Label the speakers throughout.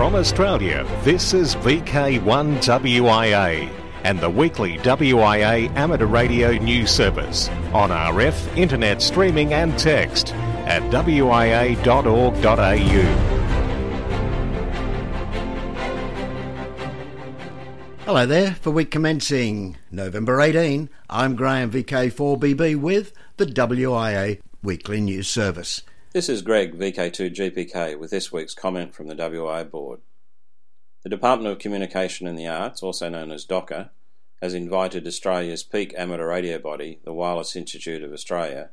Speaker 1: From Australia, this is VK1WIA and the weekly WIA amateur radio news service on RF, internet streaming and text at wia.org.au.
Speaker 2: Hello there, for week commencing November 18, I'm Graham VK4BB with the WIA Weekly News Service.
Speaker 3: This is Greg VK2GPK with this week's comment from the WIA Board. The Department of Communication and the Arts, also known as DOCA, has invited Australia's peak amateur radio body, the Wireless Institute of Australia,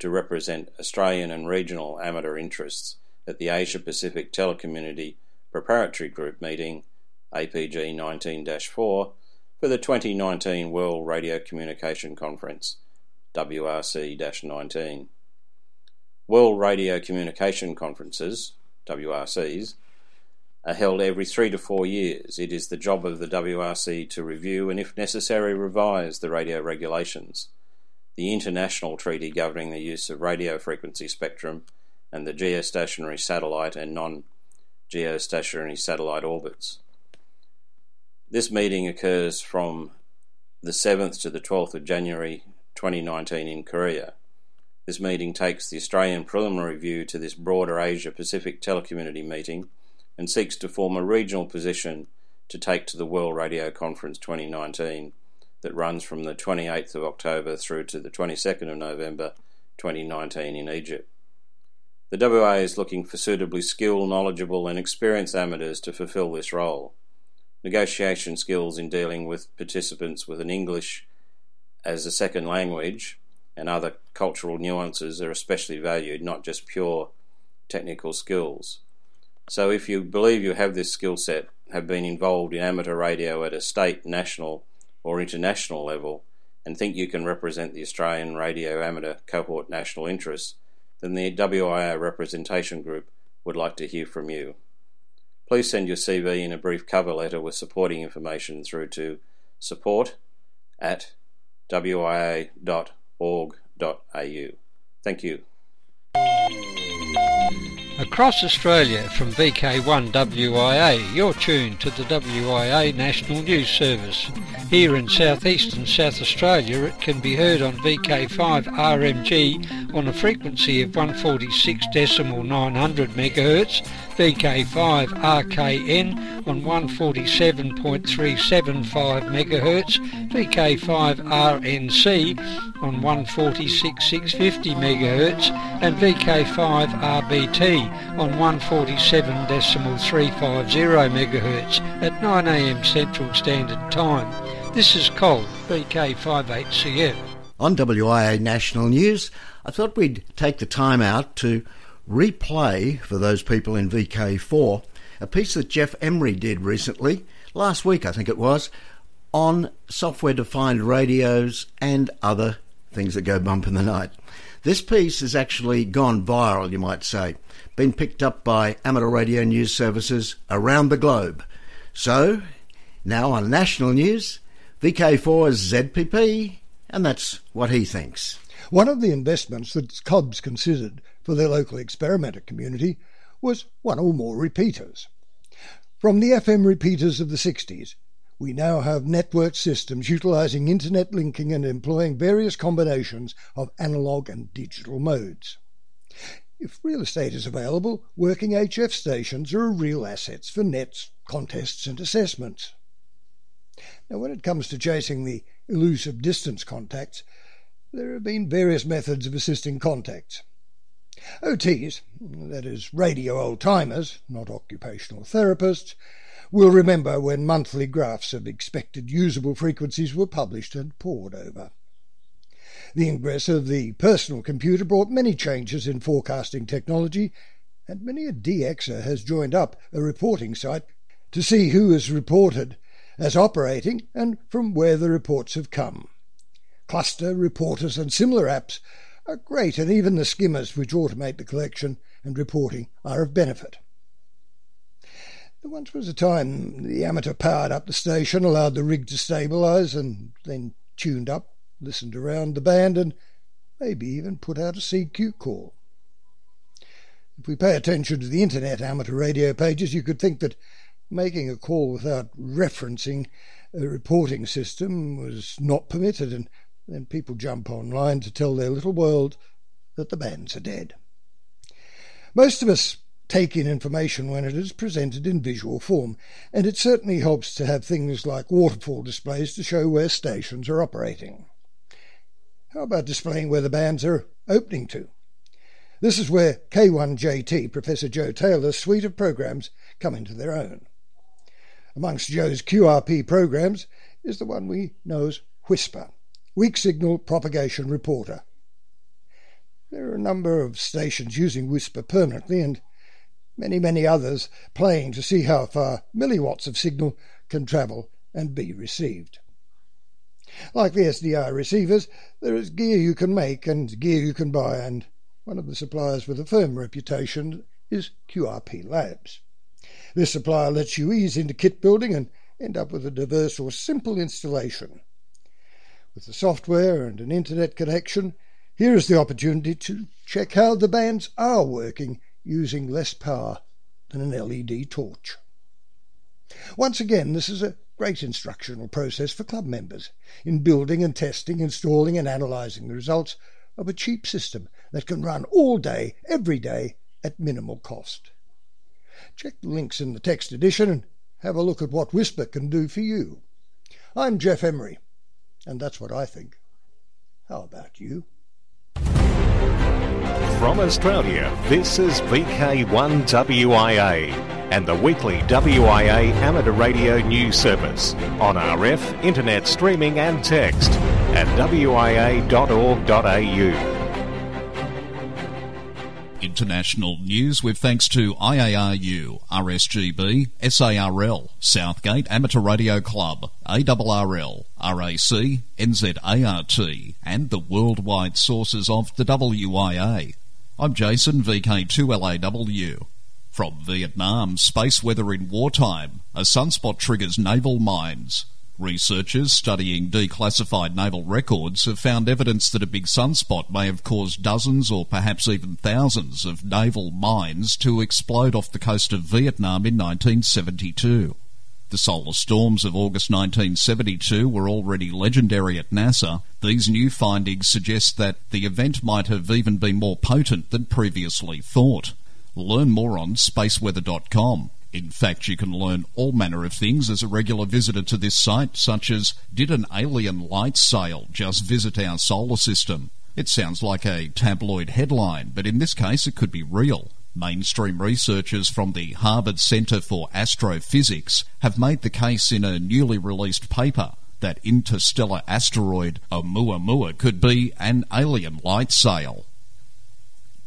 Speaker 3: to represent Australian and regional amateur interests at the Asia Pacific Telecommunity Preparatory Group meeting APG 19 4 for the 2019 World Radio Communication Conference, WRC 19. World Radio Communication Conferences, WRCs, are held every three to four years. It is the job of the WRC to review and, if necessary, revise the radio regulations, the international treaty governing the use of radio frequency spectrum, and the geostationary satellite and non geostationary satellite orbits. This meeting occurs from the 7th to the 12th of January 2019 in Korea. This meeting takes the Australian preliminary view to this broader Asia Pacific telecommunity meeting and seeks to form a regional position to take to the World Radio Conference 2019 that runs from the 28th of October through to the 22nd of November 2019 in Egypt. The WIA is looking for suitably skilled, knowledgeable, and experienced amateurs to fulfil this role negotiation skills in dealing with participants with an English as a second language and other cultural nuances are especially valued, not just pure technical skills. So, if you believe you have this skill set, have been involved in amateur radio at a state, national, or international level, and think you can represent the Australian radio amateur cohort national interests, then the WIA representation group would like to hear from you. Please send your CV in a brief cover letter with supporting information through to support at wia.org.au. Thank you.
Speaker 4: Across Australia from VK1WIA, you're tuned to the WIA National News Service. Here in southeastern South Australia, it can be heard on VK5RMG on a frequency of 146 decimal 900 MHz, VK5RKN on 147.375 MHz, VK5RNC on 146.650 MHz, and VK5RBT on 147.350 MHz at 9am Central Standard Time. This is Cole, VK58CF.
Speaker 2: On WIA National News, I thought we'd take the time out to replay for those people in VK4 a piece that Jeff Emery did recently, last week I think it was, on software defined radios and other things that go bump in the night. This piece has actually gone viral, you might say, been picked up by amateur radio news services around the globe. So, now on national news, VK4's ZPP, and that's what he thinks.
Speaker 5: One of the investments that Cobbs considered for their local experimenter community was one or more repeaters. From the FM repeaters of the 60s, we now have network systems utilizing internet linking and employing various combinations of analog and digital modes. If real estate is available, working HF stations are real assets for nets, contests, and assessments. Now, when it comes to chasing the elusive distance contacts, there have been various methods of assisting contacts. OTs, that is, radio old timers, not occupational therapists, will remember when monthly graphs of expected usable frequencies were published and pored over. The ingress of the personal computer brought many changes in forecasting technology, and many a DXer has joined up a reporting site to see who is reported as operating and from where the reports have come. Cluster, reporters, and similar apps are great, and even the skimmers which automate the collection and reporting are of benefit. There once was a time the amateur powered up the station, allowed the rig to stabilise, and then tuned up, listened around the band, and maybe even put out a CQ call. If we pay attention to the internet amateur radio pages, you could think that making a call without referencing a reporting system was not permitted, and then people jump online to tell their little world that the bands are dead. Most of us take in information when it is presented in visual form, and it certainly helps to have things like waterfall displays to show where stations are operating. How about displaying where the bands are opening to? This is where K1JT, Professor Joe Taylor's suite of programs, come into their own. Amongst Joe's QRP programs is the one we know as WSPR, Weak Signal Propagation Reporter. There are a number of stations using WSPR permanently and many, many others playing to see how far milliwatts of signal can travel and be received. Like the SDR receivers, there is gear you can make and gear you can buy, and one of the suppliers with a firm reputation is QRP Labs. This supplier lets you ease into kit building and end up with a diverse or simple installation. With the software and an internet connection, here is the opportunity to check how the bands are working using less power than an LED torch. Once again, this is a great instructional process for club members in building and testing, installing and analysing the results of a cheap system that can run all day, every day, at minimal cost. Check the links in the text edition and have a look at what WSPR can do for you. I'm Jeff Emery, and that's what I think. How about you?
Speaker 1: From Australia, this is VK1WIA and the weekly WIA amateur radio news service on RF, internet streaming and text at wia.org.au.
Speaker 6: International news with thanks to IARU, RSGB, SARL, Southgate Amateur Radio Club, ARRL, RAC, NZART, and the worldwide sources of the WIA. I'm Jason, VK2LAW. From Vietnam, space weather in wartime, a sunspot triggers naval mines. Researchers studying declassified naval records have found evidence that a big sunspot may have caused dozens or perhaps even thousands of naval mines to explode off the coast of Vietnam in 1972. The solar storms of August 1972 were already legendary at NASA. These new findings suggest that the event might have even been more potent than previously thought. Learn more on spaceweather.com. In fact, you can learn all manner of things as a regular visitor to this site, such as Did an alien light sail just visit our solar system? It sounds like a tabloid headline, but in this case it could be real. Mainstream researchers from the Harvard Center for Astrophysics have made the case in a newly released paper that interstellar asteroid Oumuamua could be an alien light sail.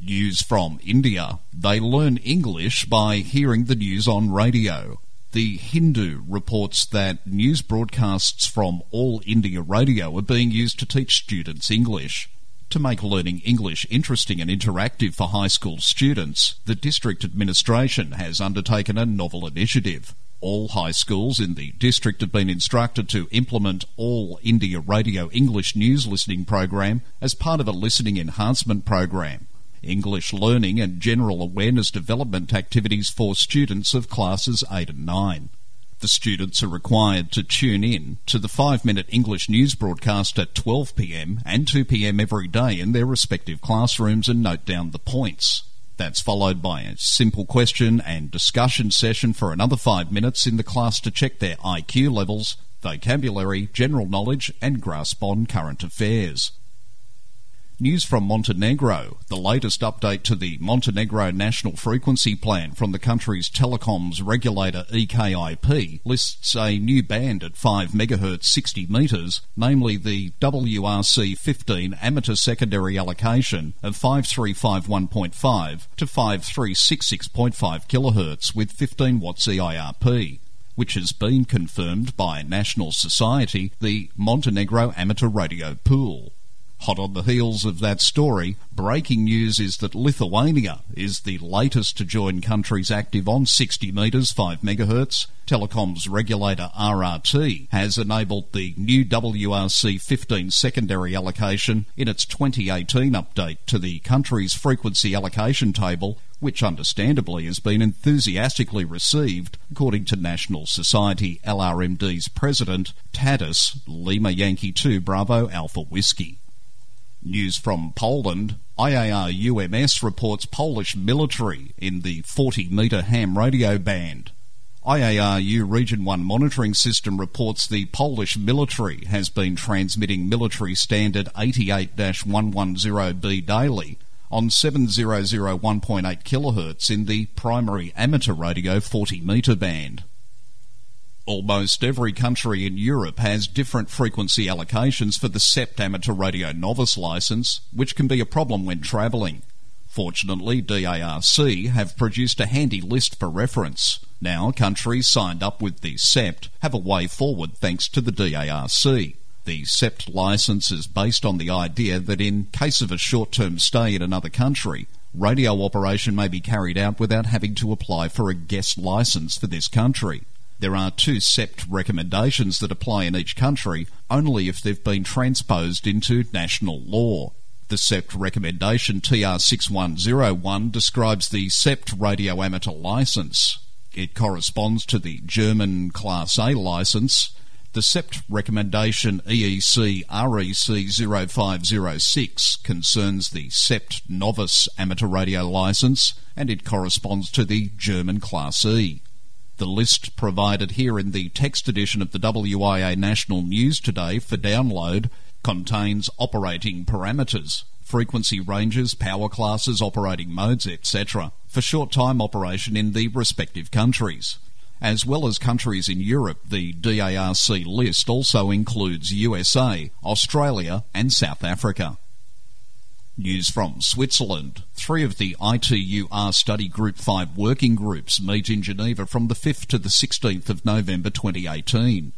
Speaker 6: News from India. They learn English by hearing the news on radio. The Hindu reports that news broadcasts from All India Radio are being used to teach students English. To make learning English interesting and interactive for high school students, the district administration has undertaken a novel initiative. All high schools in the district have been instructed to implement All India Radio English news listening program as part of a listening enhancement program. English learning and general awareness development activities for students of classes 8 and 9. The students are required to tune in to the 5 minute English news broadcast at 12pm and 2pm every day in their respective classrooms and note down the points. That's followed by a simple question and discussion session for another 5 minutes in the class to check their IQ levels, vocabulary, general knowledge, and grasp on current affairs. News from Montenegro. The latest update to the Montenegro National Frequency Plan from the country's telecoms regulator EKIP lists a new band at 5 MHz 60 metres, namely the WRC 15 amateur secondary allocation of 5351.5 to 5366.5 kHz with 15 watts EIRP which has been confirmed by National Society, the Montenegro Amateur Radio Pool. Hot on the heels of that story, breaking news is that Lithuania is the latest to join countries active on 60 metres 5 megahertz. Telecoms regulator RRT has enabled the new WRC 15 secondary allocation in its 2018 update to the country's frequency allocation table, which understandably has been enthusiastically received, according to National Society LRMD's president, Tadis Lima Yankee 2 Bravo Alpha Whiskey. News from Poland. IARUMS reports Polish military in the 40 metre ham radio band. IARU Region 1 monitoring system reports the Polish military has been transmitting military standard 88-110B daily on 7001.8 kHz in the primary amateur radio 40 metre band. Almost every country in Europe has different frequency allocations for the CEPT amateur radio novice license, which can be a problem when travelling. Fortunately, DARC have produced a handy list for reference. Now, countries signed up with the CEPT have a way forward thanks to the DARC. The CEPT license is based on the idea that in case of a short term stay in another country, radio operation may be carried out without having to apply for a guest license for this country. There are two CEPT recommendations that apply in each country only if they've been transposed into national law. The CEPT recommendation TR6101 describes the CEPT radio amateur license. It corresponds to the German Class A license. The CEPT recommendation EEC REC 0506 concerns the CEPT novice amateur radio license and it corresponds to the German Class E. The list provided here in the text edition of the WIA National News today for download contains operating parameters, frequency ranges, power classes, operating modes, etc., for short time operation in the respective countries. As well as countries in Europe, the DARC list also includes USA, Australia, and South Africa. News from Switzerland. Three of the ITUR Study Group 5 working groups meet in Geneva from the 5th to the 16th of November 2018.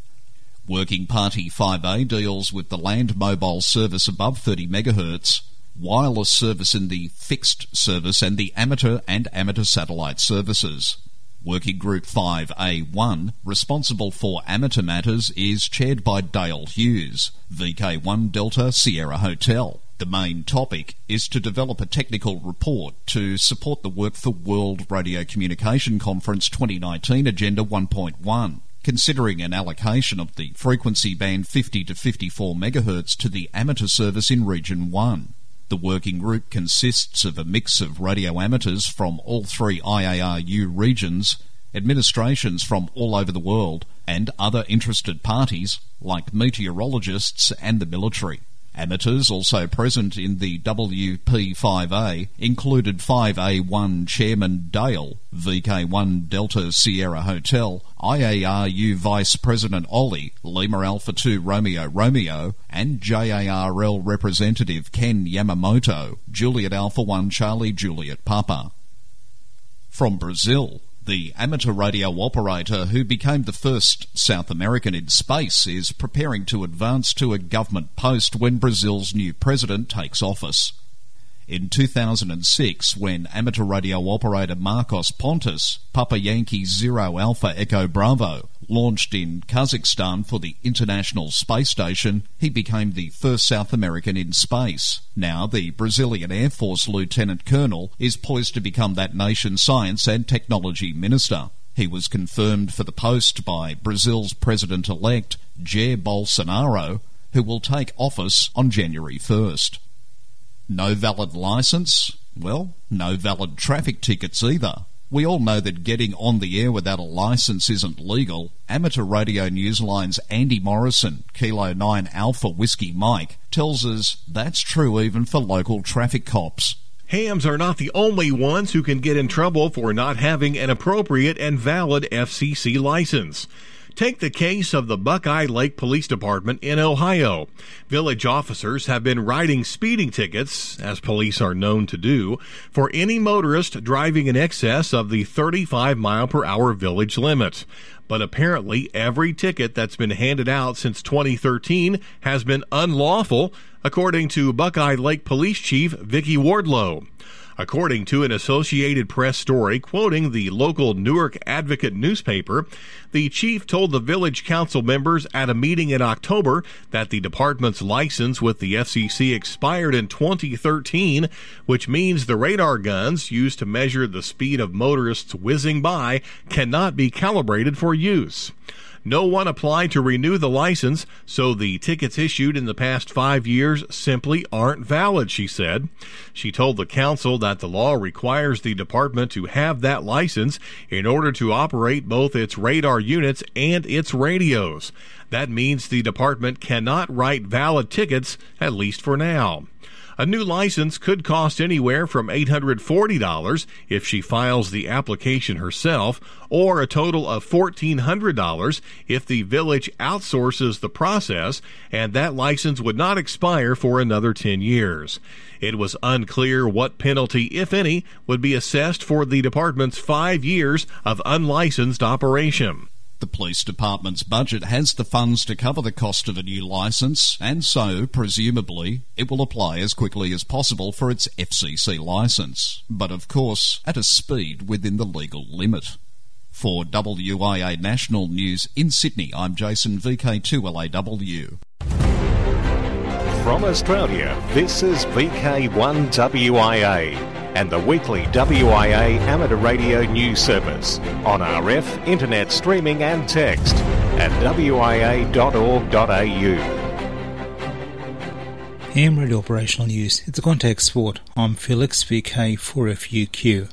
Speaker 6: Working Party 5A deals with the land mobile service above 30 MHz, wireless service in the fixed service, and the amateur and amateur satellite services. Working Group 5A1, responsible for amateur matters, is chaired by Dale Hughes, VK1 Delta Sierra Hotel. The main topic is to develop a technical report to support the work for World Radio Communication Conference 2019 Agenda 1.1, considering an allocation of the frequency band 50 to 54 MHz to the amateur service in Region 1. The working group consists of a mix of radio amateurs from all three IARU regions, administrations from all over the world, and other interested parties like meteorologists and the military. Amateurs also present in the WP5A included 5A1 Chairman Dale, VK1 Delta Sierra Hotel, IARU Vice President Ollie, Lima Alpha 2 Romeo Romeo, and JARL Representative Ken Yamamoto, Juliet Alpha 1 Charlie Juliet Papa. From Brazil, the amateur radio operator who became the first South American in space is preparing to advance to a government post when Brazil's new president takes office. In 2006, when amateur radio operator Marcos Pontes, Papa Yankee Zero Alpha Echo Bravo, launched in Kazakhstan for the International Space Station, he became the first South American in space. Now, the Brazilian Air Force Lieutenant Colonel is poised to become that nation's science and technology minister. He was confirmed for the post by Brazil's president elect, Jair Bolsonaro, who will take office on January 1st. No valid license? Well, no valid traffic tickets either. We all know that getting on the air without a license isn't legal. Amateur Radio Newsline's Andy Morrison, Kilo 9 Alpha Whiskey Mike, tells us that's true even for local traffic cops.
Speaker 7: Hams are not the only ones who can get in trouble for not having an appropriate and valid FCC license. Take the case of the Buckeye Lake Police Department in Ohio. Village officers have been writing speeding tickets, as police are known to do, for any motorist driving in excess of the 35 mile per hour village limit. But apparently, every ticket that's been handed out since 2013 has been unlawful, according to Buckeye Lake Police Chief Vicky Wardlow. According to an Associated Press story quoting the local Newark Advocate newspaper, the chief told the village council members at a meeting in October that the department's license with the FCC expired in 2013, which means the radar guns used to measure the speed of motorists whizzing by cannot be calibrated for use. No one applied to renew the license, so the tickets issued in the past five years simply aren't valid, she said. She told the council that the law requires the department to have that license in order to operate both its radar units and its radios. That means the department cannot write valid tickets, at least for now. A new license could cost anywhere from $840 if she files the application herself, or a total of $1,400 if the village outsources the process, and that license would not expire for another 10 years. It was unclear what penalty, if any, would be assessed for the department's five years of unlicensed operation.
Speaker 6: The police department's budget has the funds to cover the cost of a new licence, and so, presumably, it will apply as quickly as possible for its FCC licence, but of course, at a speed within the legal limit. For WIA National News in Sydney, I'm Jason VK2LAW.
Speaker 1: From Australia, this is VK1WIA and the weekly WIA amateur radio news service on RF, internet streaming and text at wia.org.au.
Speaker 8: AM Radio Operational News. It's a contact sport. I'm Felix VK4FUQ.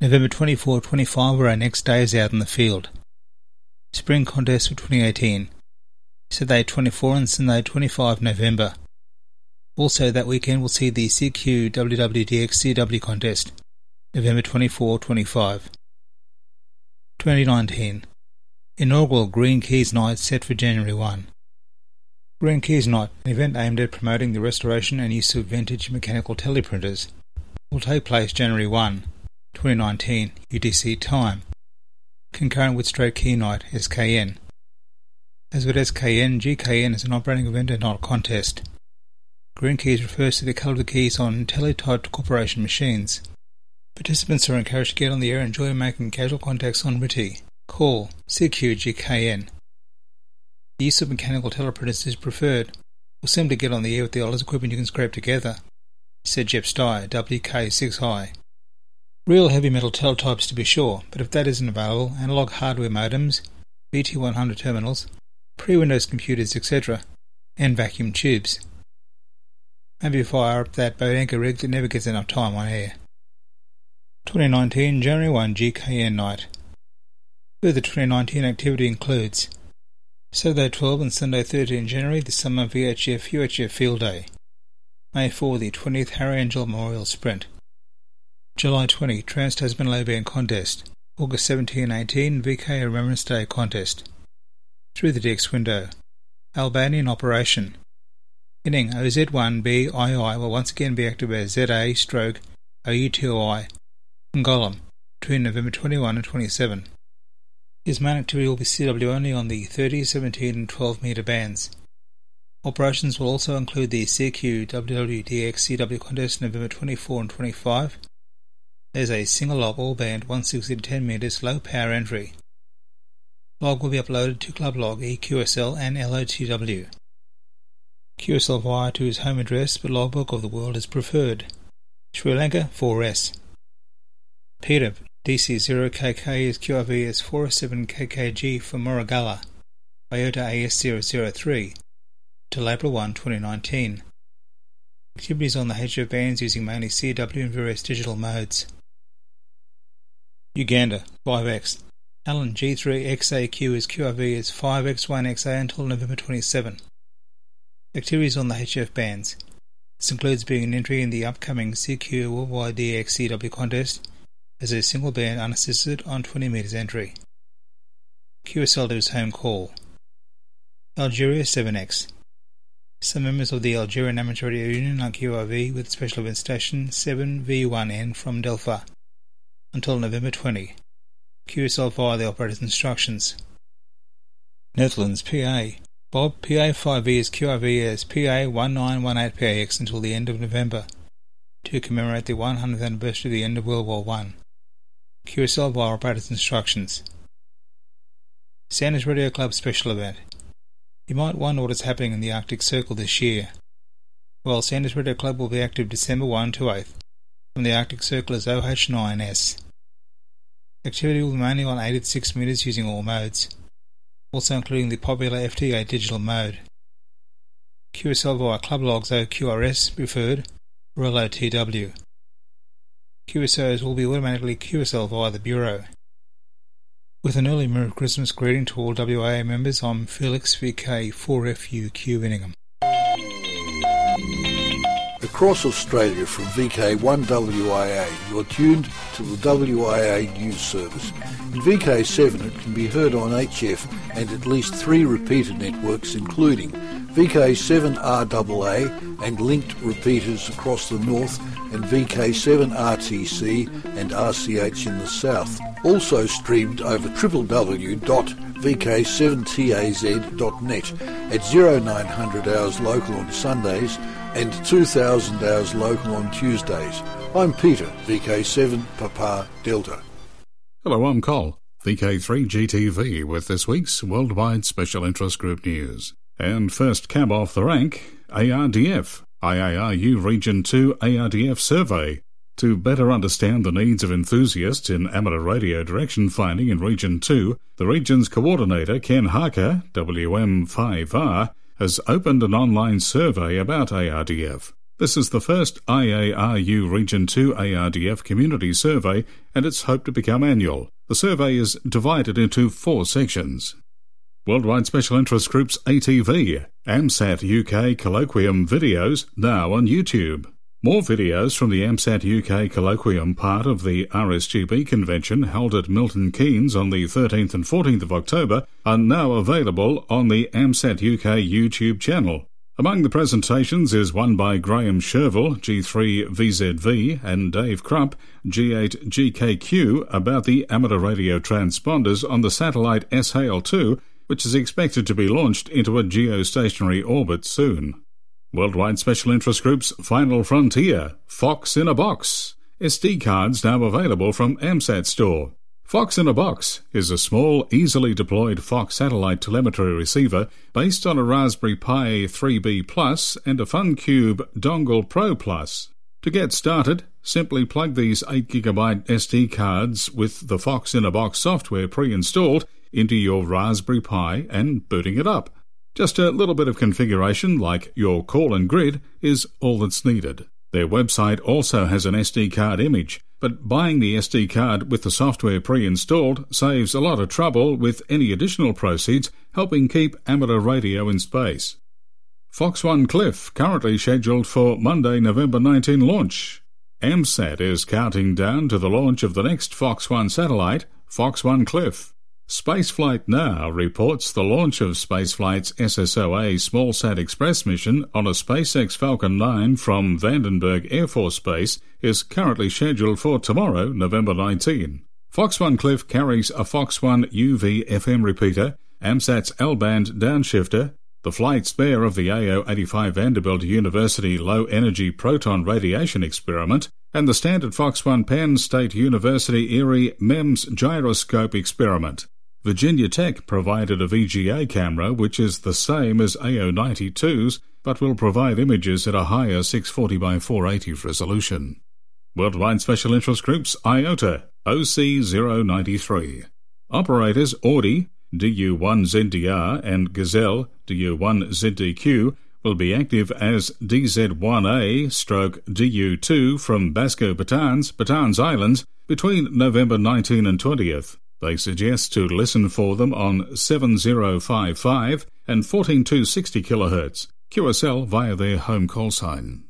Speaker 8: November 24 25 were our next days out in the field. Spring contest for 2018. Saturday 24 and Sunday 25 November. Also that weekend we'll see the CQ WWDX CW contest, November 24-25. 2019 Inaugural Green Keys Night set for January 1. Green Keys Night, an event aimed at promoting the restoration and use of vintage mechanical teleprinters, will take place January 1, 2019 UTC time, concurrent with Stroke Key Night SKN. As with SKN, GKN is an operating event and not a contest. Green keys refers to the colour of the keys on teletyped corporation machines. Participants are encouraged to get on the air and enjoy making casual contacts on RTTY. Call CQGKN. The use of mechanical teleprinters is preferred, or simply get on the air with the oldest equipment you can scrape together, said Jeff Stai, WK6i. Real heavy metal teletypes to be sure, but if that isn't available, analog hardware modems, VT100 terminals, pre-Windows computers, etc., and vacuum tubes. Maybe fire up that boat anchor rig that never gets enough time on air. 2019 January 1 GKN night. Further 2019 activity includes Saturday 12 and Sunday 13 January the Summer VHF UHF Field Day. May 4 the 20th Harry Angel Memorial Sprint. July 20 Trans Tasman Low Band Contest. August 17 18 VK Remembrance Day Contest. Through the DX window. Albanian Operation. Henning OZ1BII will once again be active as ZA stroke OU2I in Golem between November 21 and 27. His main activity will be CW only on the 30, 17 and 12 metre bands. Operations will also include the CQ WWDX CW contest November 24 and 25. There's a single log all band 160 to 10 metres low power entry. Log will be uploaded to Club Log, EQSL and LOTW. QSL wire to his home address, but logbook of the world is preferred. Sri Lanka 4S. Peter, DC0KK is QRV as 407KKG for Moragala, IOTA AS003, till April 1, 2019. Activities on the HF bands using mainly CW and various digital modes. Uganda 5X. Allen G3XAQ is QRV as 5X1XA until November 27. Activities on the HF bands. This includes being an entry in the upcoming CQ Worldwide DX CW contest as a single band unassisted on 20 metres entry. QSL does home call. Algeria 7X. Some members of the Algerian Amateur Radio Union are QRV with special event station 7V1N from Delfa until November 20. QSL via the operator's instructions. Netherlands PA. Bob PA5V is QRV as PA1918PAX until the end of November to commemorate the 100th anniversary of the end of World War I. QSL via operator's instructions. Sanders Radio Club special event. You might wonder what is happening in the Arctic Circle this year. Well, Sanders Radio Club will be active December 1 to 8th, from the Arctic Circle as OH9S. Activity will be mainly on 86 metres using all modes, also including the popular FT8 digital mode. QSL via club logs OQRS preferred, or LOTW. QSOs will be automatically QSL via the Bureau. With an early Merry Christmas greeting to all WIA members, I'm Felix VK4FUQ Winningham.
Speaker 9: Across Australia from VK1WIA, you're tuned to the WIA News Service. In VK7 it can be heard on HF and at least three repeater networks including VK7RAA and linked repeaters across the north and VK7RTC and RCH in the south. Also streamed over www.vk7taz.net at 0900 hours local on Sundays and 2000 hours local on Tuesdays. I'm Peter, VK7 Papa Delta.
Speaker 10: Hello, I'm Col, VK3GTV, with this week's Worldwide Special Interest Group News. And first cab off the rank, ARDF, IARU Region 2 ARDF Survey. To better understand the needs of enthusiasts in amateur radio direction finding in Region 2, the region's coordinator, Ken Harker, WM5R, has opened an online survey about ARDF. This is the first IARU Region 2 ARDF community survey and it's hoped to become annual. The survey is divided into four sections. Worldwide Special Interest Group's ATV, AMSAT UK Colloquium videos now on YouTube. More videos from the AMSAT UK Colloquium part of the RSGB convention held at Milton Keynes on the 13th and 14th of October are now available on the AMSAT UK YouTube channel. Among the presentations is one by Graham Shirville, G3VZV, and Dave Crump, G8GKQ, about the amateur radio transponders on the satellite Es'hail-2, which is expected to be launched into a geostationary orbit soon. Worldwide Special Interest Group's Final Frontier, Fox in a Box. SD cards now available from AMSAT Store. Fox in a Box is a small, easily deployed Fox satellite telemetry receiver based on a Raspberry Pi 3B Plus and a FunCube Dongle Pro Plus. To get started, simply plug these 8GB SD cards with the Fox in a Box software pre-installed into your Raspberry Pi and booting it up. Just a little bit of configuration, like your call and grid, is all that's needed. Their website also has an SD card image, but buying the SD card with the software pre installed saves a lot of trouble with any additional proceeds, helping keep amateur radio in space. Fox One Cliff, currently scheduled for Monday, November 19 launch. AMSAT is counting down to the launch of the next Fox One satellite, Fox One Cliff. Spaceflight Now reports the launch of Spaceflight's SSOA SmallSat Express mission on a SpaceX Falcon 9 from Vandenberg Air Force Base is currently scheduled for tomorrow, November 19. Fox One Cliff carries a Fox One UV FM repeater, AMSAT's L-band downshifter, the flight spare of the AO-85 Vanderbilt University Low Energy Proton Radiation Experiment, and the standard Fox One Penn State University Erie MEMS Gyroscope Experiment. Virginia Tech provided a VGA camera which is the same as AO92's but will provide images at a higher 640 by 480 resolution. Worldwide Special Interest Groups IOTA OC093. Operators Audi DU1ZDR and Gazelle DU1ZDQ will be active as DZ1A stroke DU2 from Basco Batans, Batans Islands between November 19 and 20th. They suggest to listen for them on 7055 and 14260 kHz, QSL via their home call sign.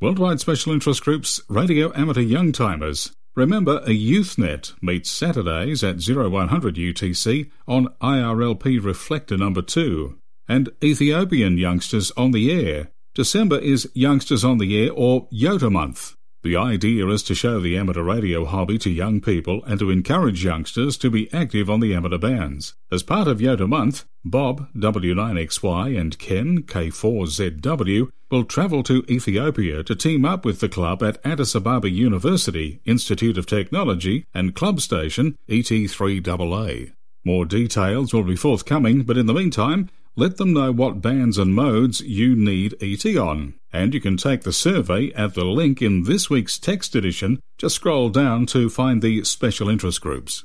Speaker 10: Worldwide Special Interest Groups Radio Amateur Young Timers, Remember, a YouthNet meets Saturdays at 0100 UTC on IRLP Reflector number 2. And Ethiopian Youngsters on the Air. December is Youngsters on the Air or YOTA Month. The idea is to show the amateur radio hobby to young people and to encourage youngsters to be active on the amateur bands. As part of YOTA Month, Bob, W9XY, and Ken, K4ZW, will travel to Ethiopia to team up with the club at Addis Ababa University, Institute of Technology, and club station ET3AA. More details will be forthcoming, but in the meantime, let them know what bands and modes you need ET on. And you can take the survey at the link in this week's text edition. Just scroll down to find the special interest groups.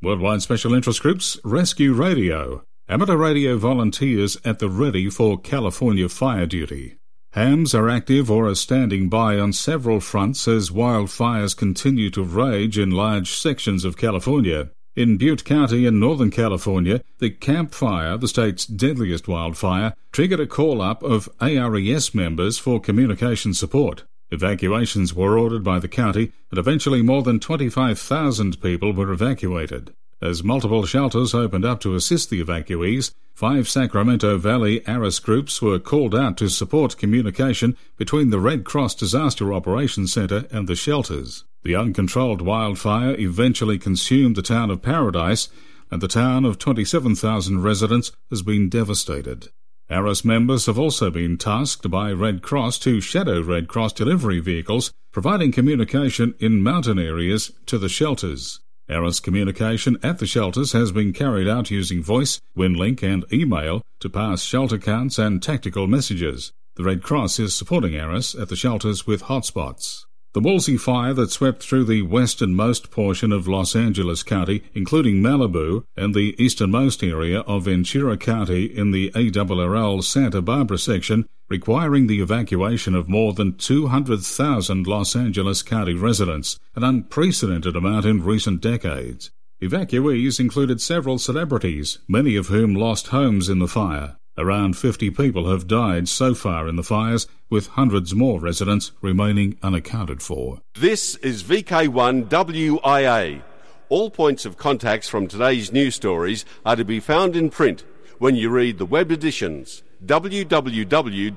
Speaker 10: Worldwide Special Interest Groups Rescue Radio. Amateur radio volunteers at the ready for California fire duty. Hams are active or are standing by on several fronts as wildfires continue to rage in large sections of California. In Butte County in Northern California, the Camp Fire, the state's deadliest wildfire, triggered a call up of ARES members for communication support. Evacuations were ordered by the county, and eventually more than 25,000 people were evacuated. As multiple shelters opened up to assist the evacuees, five Sacramento Valley ARES groups were called out to support communication between the Red Cross Disaster Operations Center and the shelters. The uncontrolled wildfire eventually consumed the town of Paradise, and the town of 27,000 residents has been devastated. ARES members have also been tasked by Red Cross to shadow Red Cross delivery vehicles, providing communication in mountain areas to the shelters. ARES communication at the shelters has been carried out using voice, WinLink, and email to pass shelter counts and tactical messages. The Red Cross is supporting ARES at the shelters with hotspots. The Woolsey fire that swept through the westernmost portion of Los Angeles County, including Malibu and the easternmost area of Ventura County in the ARRL Santa Barbara section, requiring the evacuation of more than 200,000 Los Angeles County residents, an unprecedented amount in recent decades. Evacuees included several celebrities, many of whom lost homes in the fire. Around 50 people have died so far in the fires, with hundreds more residents remaining unaccounted for.
Speaker 11: This is VK1WIA. All points of contacts from today's news stories are to be found in print when you read the web editions www.wia.org.au.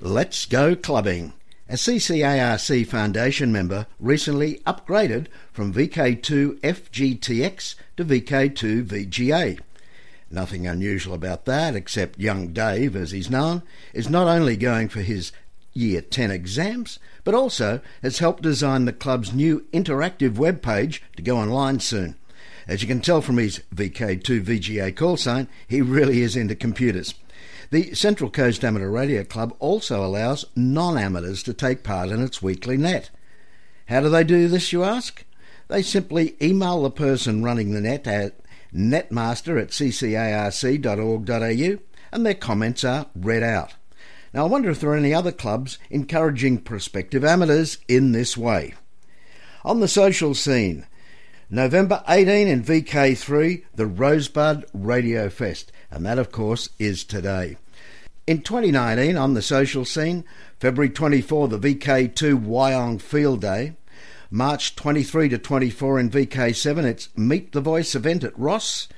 Speaker 2: Let's go clubbing. A CCARC Foundation member recently upgraded from VK2 FGTX to VK2 VGA. Nothing unusual about that, except young Dave, as he's known, is not only going for his Year 10 exams, but also has helped design the club's new interactive web page to go online soon. As you can tell from his VK2 VGA call sign, he really is into computers. The Central Coast Amateur Radio Club also allows non amateurs to take part in its weekly net. How do they do this, you ask? They simply email the person running the net at netmaster at ccarc.org.au, and their comments are read out. Now, I wonder if there are any other clubs encouraging prospective amateurs in this way. On the social scene, November 18 in VK3, the Rosebud Radio Fest, and that, of course, is today. In 2019, on the social scene, February 24, the VK2 Wyong Field Day, March 23 to 24 in VK7, it's Meet the Voice event at Ross.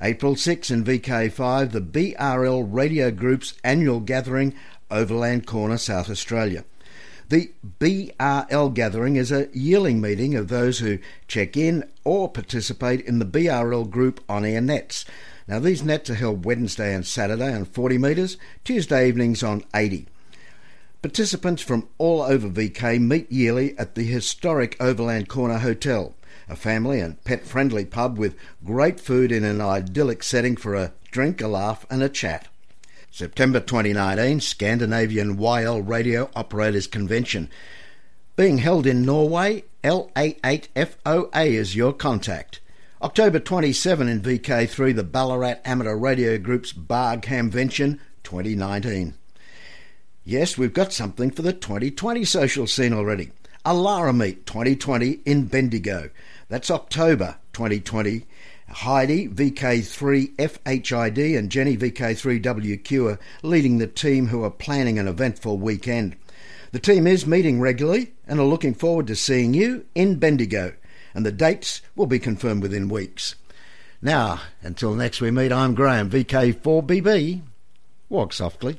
Speaker 2: April 6 in VK5, the BRL Radio Group's annual gathering, Overland Corner, South Australia. The BRL gathering is a yearly meeting of those who check in or participate in the BRL group on air nets. Now, these nets are held Wednesday and Saturday on 40 metres, Tuesday evenings on 80. Participants from all over VK meet yearly at the historic Overland Corner Hotel, a family and pet friendly pub with great food in an idyllic setting for a drink, a laugh, and a chat. September 2019, Scandinavian YL Radio Operators Convention. Being held in Norway, L88FOA is your contact. October 27 in VK3, the Ballarat Amateur Radio Group's Barg Hamvention 2019. Yes, we've got something for the 2020 social scene already. Alara Meet 2020 in Bendigo. That's October 2020. Heidi, VK3 FHID, and Jenny, VK3 WQ, are leading the team who are planning an eventful weekend. The team is meeting regularly and are looking forward to seeing you in Bendigo, and the dates will be confirmed within weeks. Now, until next we meet, I'm Graham, VK4BB. Walk softly.